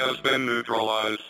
has been neutralized.